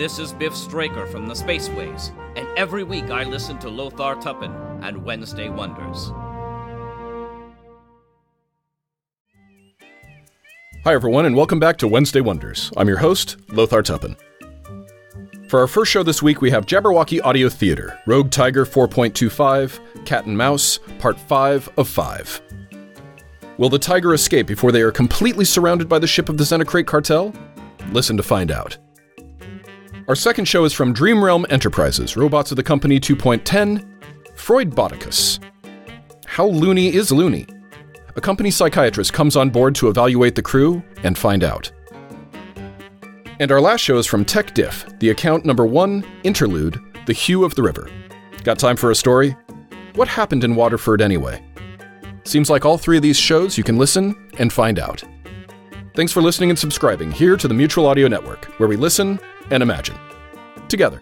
This is Biff Straker from the Spaceways, and every week I listen to Lothar Tuppen and Wednesday Wonders. Hi, everyone, and welcome back to Wednesday Wonders. I'm your host, Lothar Tuppen. For our first show this week, we have Jabberwocky Audio Theater, Rogue Tyger 4.25, Cat and Mouse, Part 5 of 5. Will the tiger escape before they are completely surrounded by the ship of the Xenocrate cartel? Listen to find out. Our second show is from Dream Realm Enterprises, Robotz of the Company 2.10, Freud Boticus. How loony is loony? A company psychiatrist comes on board to evaluate the crew and find out. And our last show is from Tech Diff, the account number one, Interlude, The Hue of the River. Got time for a story? What happened in Waterford anyway? Seems like all three of these shows you can listen and find out. Thanks for listening and subscribing here to the Mutual Audio Network, where we listen and imagine. Together.